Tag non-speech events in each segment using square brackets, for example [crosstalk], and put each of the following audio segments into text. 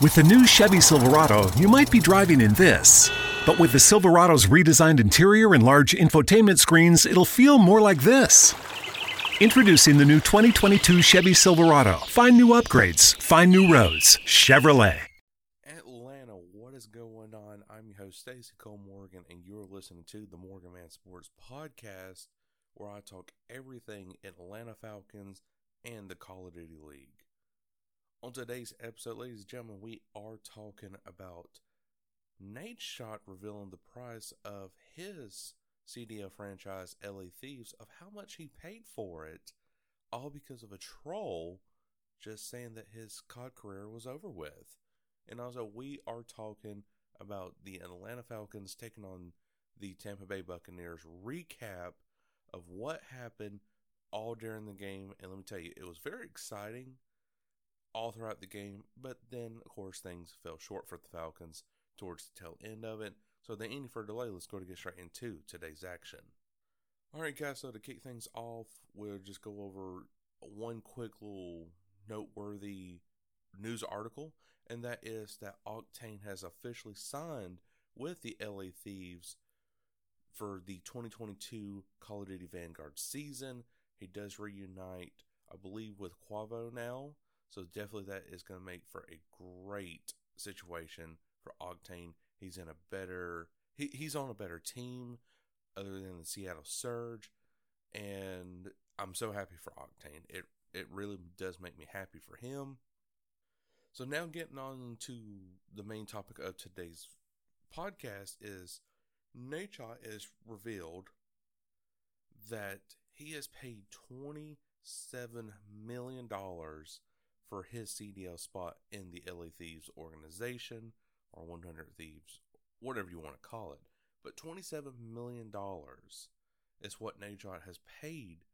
With the new Chevy Silverado, you might be driving in this. But with the Silverado's redesigned interior and large infotainment screens, it'll feel more like this. Introducing the new 2022 Chevy Silverado. Find new upgrades, find new roads. Chevrolet. Atlanta, what is going on? I'm your host, Stacy Cole Morgan, and you're listening to the MorganMan Sports Podcast, where I talk everything Atlanta Falcons and the Call of Duty League. On today's episode, ladies and gentlemen, we are talking about Nadeshot revealing the price of his CDL franchise, LA Thieves, of how much he paid for it, all because of a troll just saying that his COD career was over with. And also, we are talking about the Atlanta Falcons taking on the Tampa Bay Buccaneers recap of what happened all during the game. And let me tell you, it was very exciting all throughout the game, but then, of course, things fell short for the Falcons towards the tail end of it. So, without any further delay, let's go to get straight into today's action. All right, guys, so to kick things off, we'll just go over one quick little noteworthy news article, and that is that Octane has officially signed with the LA Thieves for the 2022 Call of Duty Vanguard season. He does reunite, I believe, with Quavo now. So definitely that is going to make for a great situation for Octane. He's in a better he, he's on a better team other than the Seattle Surge and I'm so happy for Octane. It it really does make me happy for him. So now getting on to the main topic of today's podcast is Nadeshot is revealed that he has paid twenty seven million dollars for his CDL spot in the LA Thieves organization or 100 Thieves, whatever you want to call it. But $27 million is what Nadeshot has paid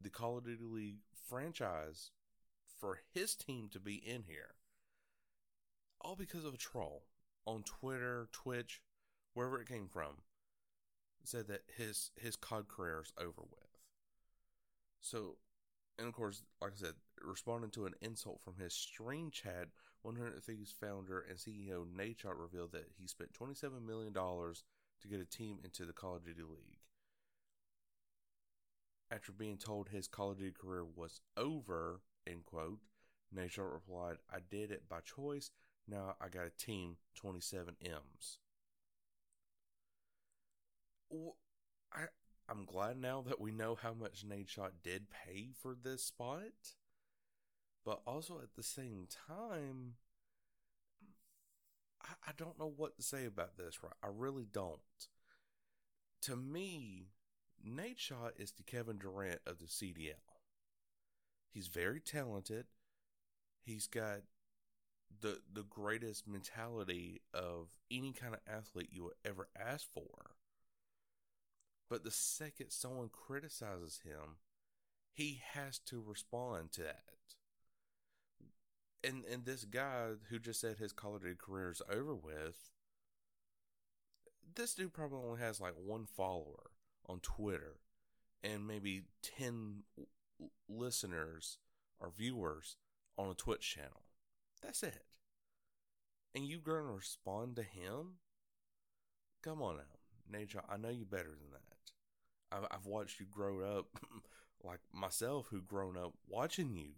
the Call of Duty League franchise for his team to be in here. All because of a troll on Twitter, Twitch, wherever it came from, said that his his COD career is over with. So and of course, like I said, responding to an insult from his stream chat, 100 Thieves founder and CEO Nadeshot revealed that he spent $27 million to get a team into the Call of Duty League. After being told his Call of Duty career was over, end quote, Nadeshot replied, I did it by choice. Now I got a team, 27 M's. I, I'm glad now that we know how much Nadeshot did pay for this spot. But also at the same time, I, I don't know what to say about this, right? I really don't. To me, Nadeshot is the Kevin Durant of the CDL. He's very talented. He's got the the greatest mentality of any kind of athlete you would ever ask for. But the second someone criticizes him, he has to respond to that. And and this guy who just said his Duty career is over with, this dude probably only has like one follower on Twitter and maybe 10 listeners or viewers on a Twitch channel. That's it. And you to respond to him? Come on now. Nature, I know you better than that. I've, I've watched you grow up, [laughs] like myself, who grown up watching you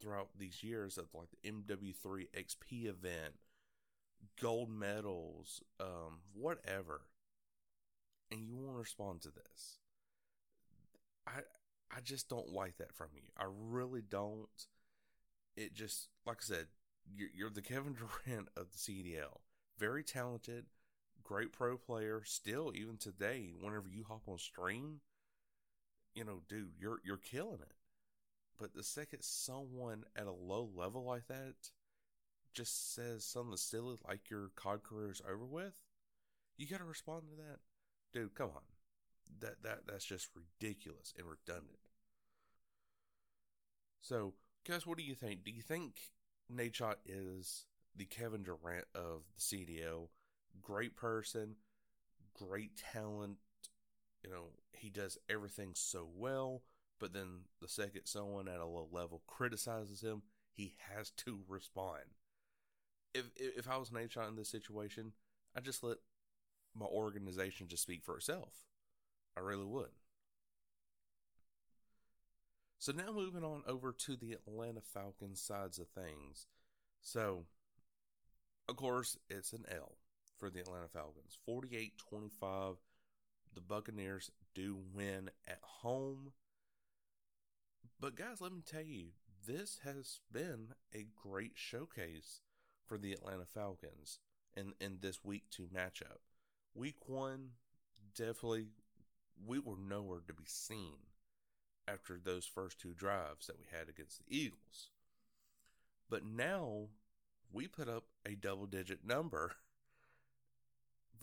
throughout these years of like the MW3 XP event, gold medals, um, whatever, and you want to respond to this. I I just don't like that from you. I really don't. It just like I said, you're, you're the Kevin [laughs] Durant of the CDL. Very talented, great pro player. Still, even today, whenever you hop on stream, you know, dude, you're you're killing it. But the second someone at a low level like that just says something silly like your COD career is over with, you got to respond to that, dude. Come on, that that that's just ridiculous and redundant. So, guys, what do you think? Do you think Nadeshot is the Kevin Durant of the CDL? Great person, great talent. You know, he does everything so well, but then the second someone at a low level criticizes him, he has [laughs] to respond. If if I was Nadeshot in this situation, I just let my organization just speak for itself. I really would. So now moving on over to the Atlanta Falcons sides of things. So, of course, it's an L for the Atlanta Falcons. 48 25. The Buccaneers do win at home. But, guys, let me tell you, this has been a great showcase for the Atlanta Falcons in, in this week two matchup. Week one, definitely, we were nowhere to be seen after those first two drives that we had against the Eagles. But now we put up a double digit number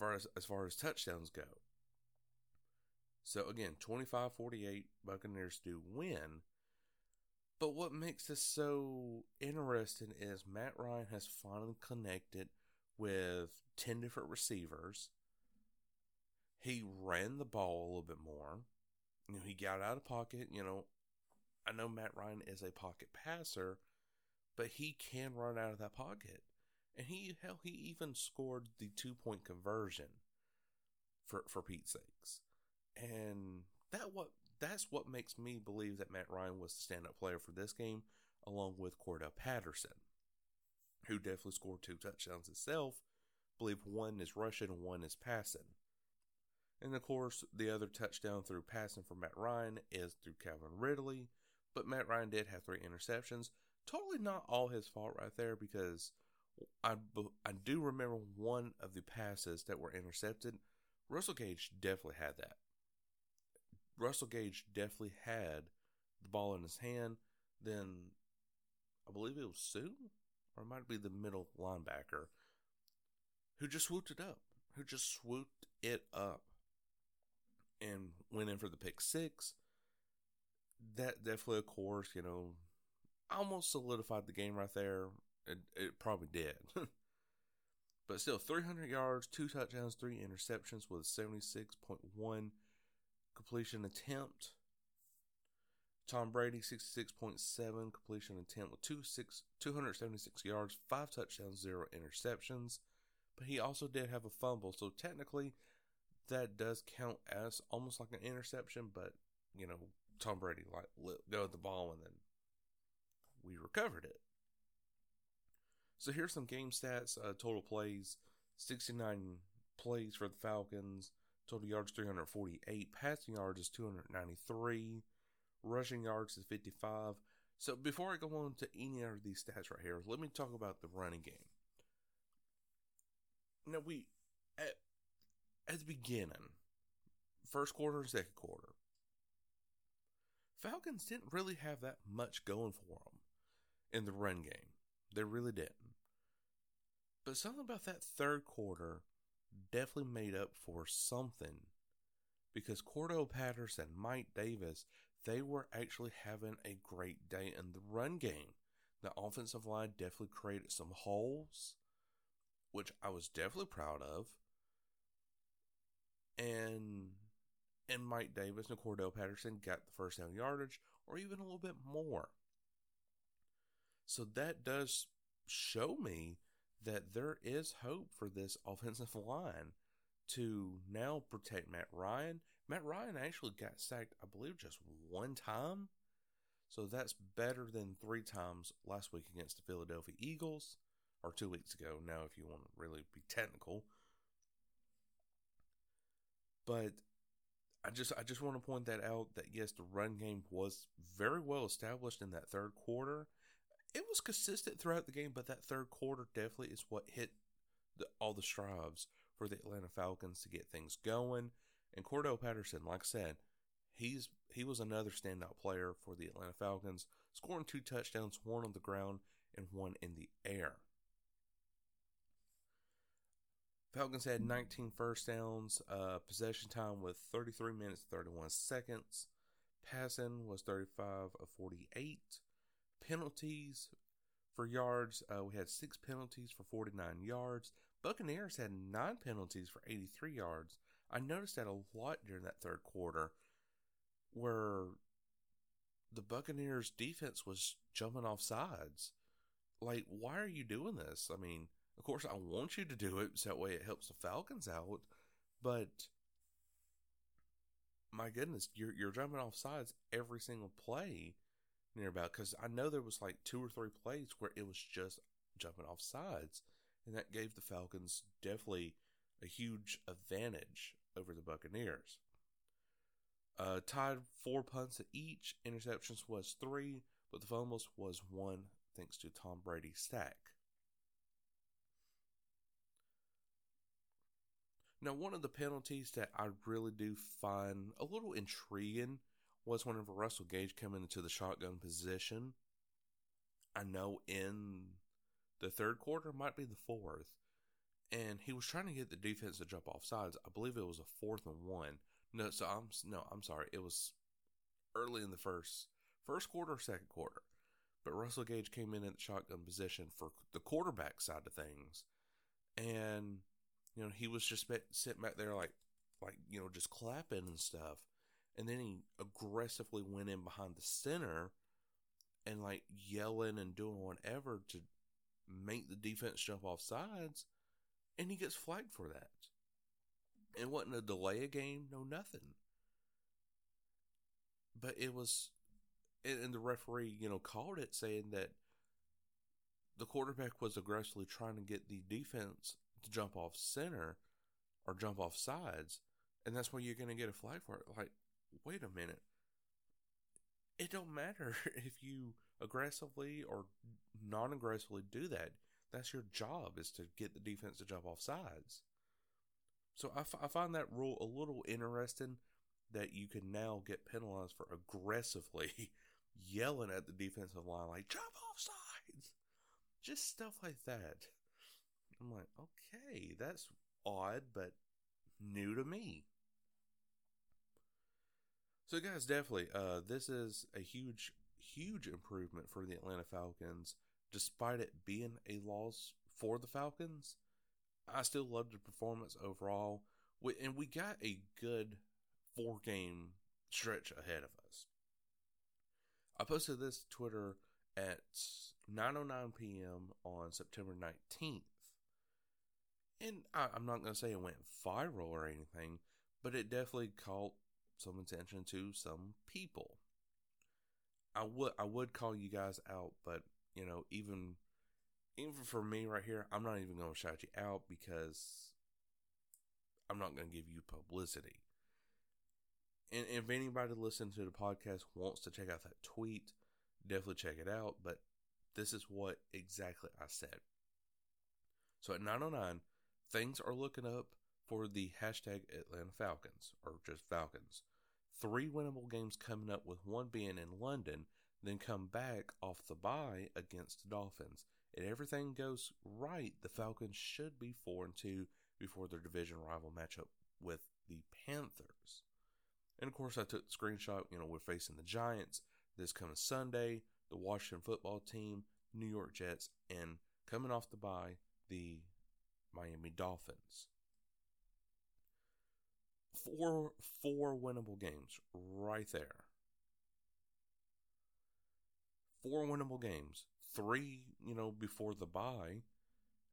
[laughs] as far as touchdowns go. So again, 25 48, Buccaneers do win. But what makes this so interesting is Matt Ryan has finally connected with 10 different receivers. He ran the ball a little bit more. You know, he got out of pocket. You know, I know Matt Ryan is a pocket passer, but he can run out of that pocket. And he hell, he even scored the two point conversion for for Pete's sakes. And that what that's what makes me believe that Matt Ryan was the stand-up player for this game, along with Cordarrelle Patterson, who definitely scored two touchdowns himself. I believe one is rushing and one is passing. And of course, the other touchdown through passing for Matt Ryan is through Calvin Ridley. But Matt Ryan did have three interceptions. Totally not all his fault right there because I, I do remember one of the passes that were intercepted. Russell Gage definitely had that. Russell Gage definitely had the ball in his hand. Then I believe it was Suh, or it might be the middle linebacker, who just swooped it up. Who just swooped it up and went in for the pick six. That definitely, of course, you know, almost solidified the game right there. It, it probably did. [laughs] but still, 300 yards, two touchdowns, three interceptions with 76.1 completion attempt. Tom Brady, 66.7 completion attempt with two six, 276 yards, five touchdowns, zero interceptions. But he also did have a fumble. So technically, that does count as almost like an interception, but you know, Tom Brady like let go of the ball and then we recovered it. So here's some game stats. Uh, total plays: 69 plays for the Falcons. Total yards 348. Passing yards is 293. Rushing yards is 55. So before I go on to any of these stats right here, let me talk about the running game. Now we at at the beginning, first quarter and second quarter, Falcons didn't really have that much going for them in the run game. They really didn't. But something about that third quarter definitely made up for something because Cordarrelle Patterson, Mike Davis, they were actually having a great day in the run game. The offensive line definitely created some holes, which I was definitely proud of and and Mike Davis and Cordarrelle Patterson got the first down yardage or even a little bit more. So that does show me that there is hope for this [laughs] offensive line to now protect Matt Ryan. Matt Ryan actually got sacked, I believe, just one time. So that's better than three times last week against the Philadelphia Eagles, or two weeks ago now, if you want to really be technical. But I just I just want to point that out that yes, the run game was very well established in that third quarter. It was consistent throughout the game, but that third quarter definitely is what hit the, all the strides for the Atlanta Falcons to get things going. And Cordarrelle Patterson, like I said, he's he was another standout player for the Atlanta Falcons, scoring two touchdowns, one on the ground and one in the air. Falcons had 19 first downs, uh, possession time with 33 minutes 31 seconds. Passing was 35 of 48. Penalties for yards, uh, we had six penalties for 49 yards. Buccaneers had nine penalties for 83 yards. I noticed that a lot during that third quarter where the Buccaneers defense was jumping off sides. Like, why are you doing this? I mean, of course, I want you to do it so that way it helps the Falcons out, but my goodness, you're you're jumping off sides every single play near about because I know there was like two or three plays where it was just jumping off sides, and that gave the Falcons definitely a huge advantage over the Buccaneers. Uh, tied four punts at each. Interceptions was three, but the fumbles was one thanks to Tom Brady's sack. Now, one of the penalties that I really do find a little intriguing was whenever Russell Gage coming into the shotgun position. I know in the third quarter, might be the fourth, and he was trying to get the defense to jump off sides. I believe it was a fourth and one. No, so I'm no, I'm sorry. It was early in the first first quarter or second quarter. But Russell Gage came in at the shotgun position for the quarterback side of things, and you know he was just sitting back there like like you know just clapping and stuff, and then he aggressively went in behind the center and like yelling and doing whatever to make the defense jump off sides, and he gets flagged for that. It wasn't a delay a game, no nothing. But it was, and the referee, you know, called it saying that the quarterback was aggressively trying to get the defense to jump off center or jump off sides, and that's why you're going to get a flag for it. Like, wait a minute. It don't matter [laughs] if you aggressively or non-aggressively do that. That's your job is to get the defense to jump off sides. So I, f- I find that rule a little interesting that you can now get penalized for aggressively [laughs] yelling at the defensive line, like, jump off sides. Just stuff like that. I'm like, okay, that's odd, but new to me. So, guys, definitely, uh, this is a huge, huge improvement for the Atlanta Falcons, despite it being a loss for the Falcons. I still loved the performance overall. And we got a good four game stretch ahead of us. I posted this Twitter at 9:09 p.m. on September 19th. And I, am not going to say it went viral or anything, but it definitely caught some attention to some people. I would I would call you guys out, but you know, even even for me right here, I'm not even to shout you out because I'm not to give you publicity. And if anybody listening to the podcast wants to check out that tweet, definitely check it out. But this is what exactly I said. So at 909, things are looking up for the hashtag Atlanta Falcons, or just Falcons. Three winnable games coming up, with one being in London, then come back off the bye against the Dolphins and everything goes right, the Falcons should be 4 and 2 before their division rival matchup with the Panthers. And of course, I took the screenshot. You know, we're facing the Giants this coming Sunday, the Washington football team, New York Jets, and coming off the bye, the Miami Dolphins. Four four winnable games right there. Four winnable games three, you know, before the bye,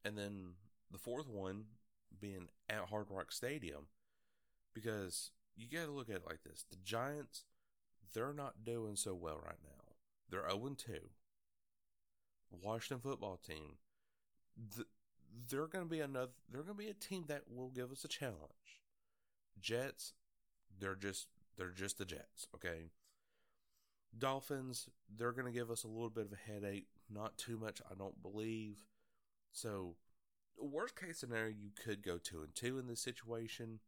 and then the fourth one being at Hard Rock Stadium. Because you got to look at it like this the Giants, they're not doing so well right now. They're 0 2. Washington football team, they're going to be another, they're going to be a team that will give us a challenge. Jets, they're just, they're just the Jets, okay? Dolphins, they're going to give us a little bit of a headache. Not too much, I don't believe. So, worst case scenario, you could go two and two in this situation,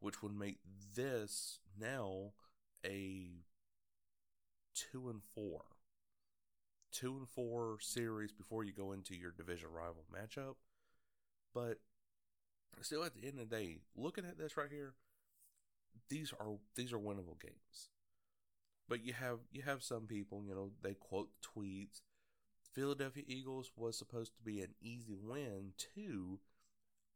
which would make this now a two and four. Two and four series before you go into your division rival matchup. But still at the end of the day, looking at this right here, these are these are winnable games. But you have you have some people, you know, they quote tweets. Philadelphia Eagles was supposed to be an easy win too,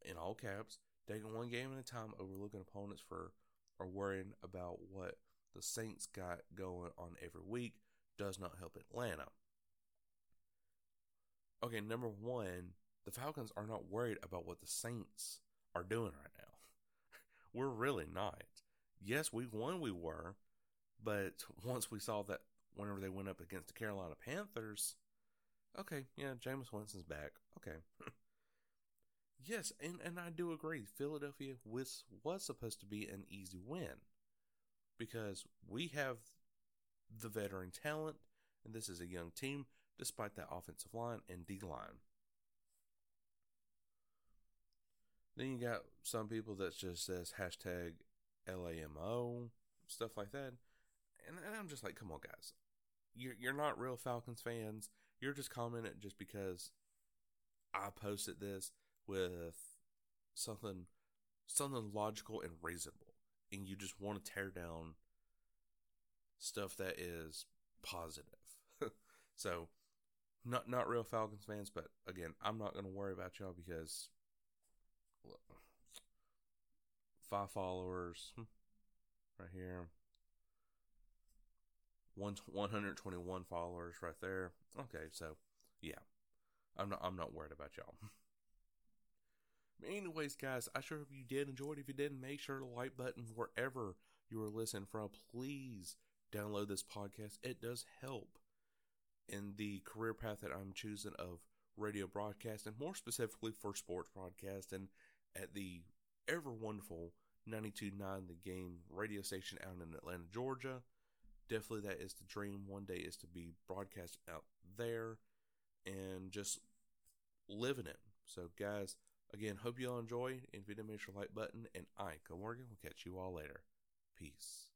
in all caps, taking one game at a time, overlooking opponents for or worrying about what the Saints got going on every week does not help Atlanta. Okay, number one, the Falcons are not worried about what the Saints are doing right now. [laughs] We're really not. Yes, week one we were, but once we saw that whenever they went up against the Carolina Panthers, okay, yeah, Jameis Winston's back. Okay. [laughs] yes, and, and I do agree. Philadelphia was was supposed to be an easy win because we have the veteran talent, and this is a young team, despite that offensive line and D line. Then you got some people that just says hashtag LAMO, stuff like that. And, and I'm just like, come on, guys. You're, you're not real Falcons fans. You're just commenting just because I posted this with something something logical and reasonable. And you just want to tear down stuff that is positive. [laughs] so not not real Falcons fans, but again, I'm not gonna worry about y'all because five followers right here. One, 121 followers right there. Okay, so yeah. I'm not I'm not worried about y'all. [laughs] Anyways, guys, I sure hope you did enjoy it. If you didn't, make sure to like button wherever you are listening from. Please download this podcast. It does help in the career path that I'm choosing of radio broadcast and more specifically for sports broadcast and at the ever wonderful 92.9 The Game radio station out in Atlanta, Georgia. Definitely that is the dream. One day is to be broadcast out there and just living it. So, guys, again, hope you all enjoy. And if you didn't, make sure like button. And I, Morgan, will catch you all later. Peace.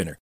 winner.